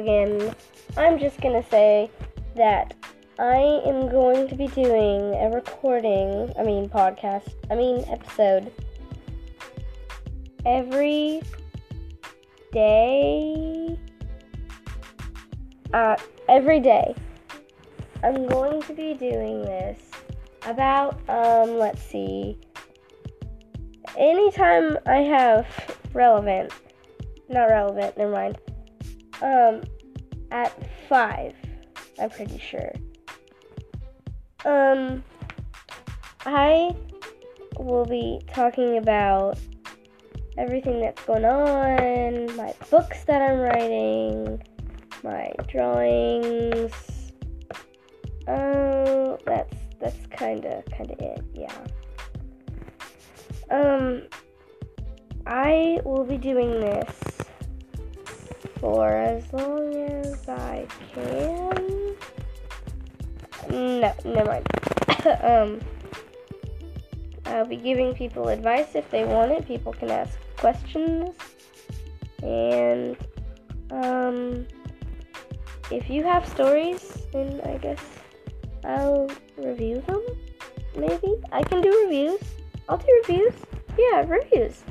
again, I'm just gonna say that I am going to be doing a recording, I mean, podcast, I mean, episode every day. Uh, every day. I'm going to be doing this about, um, let's see, anytime I have relevant, not relevant, never mind, um, at 5, I'm pretty sure. Um, I will be talking about everything that's going on, my books that I'm writing, my drawings. Oh, that's that's kind of kind of it. Yeah. Um, I will be doing this for as long as I can. No, never mind. um, I'll be giving people advice if they want it. People can ask questions. And, um, if you have stories, then I guess I'll review them. Maybe I can do reviews. I'll do reviews. Yeah, reviews.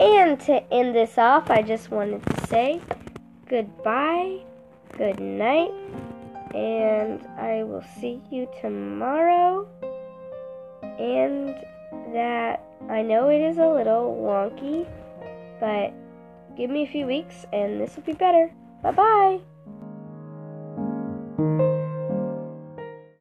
And to end this off, I just wanted to say goodbye, good night, and I will see you tomorrow. And that I know it is a little wonky, but give me a few weeks and this will be better. Bye bye.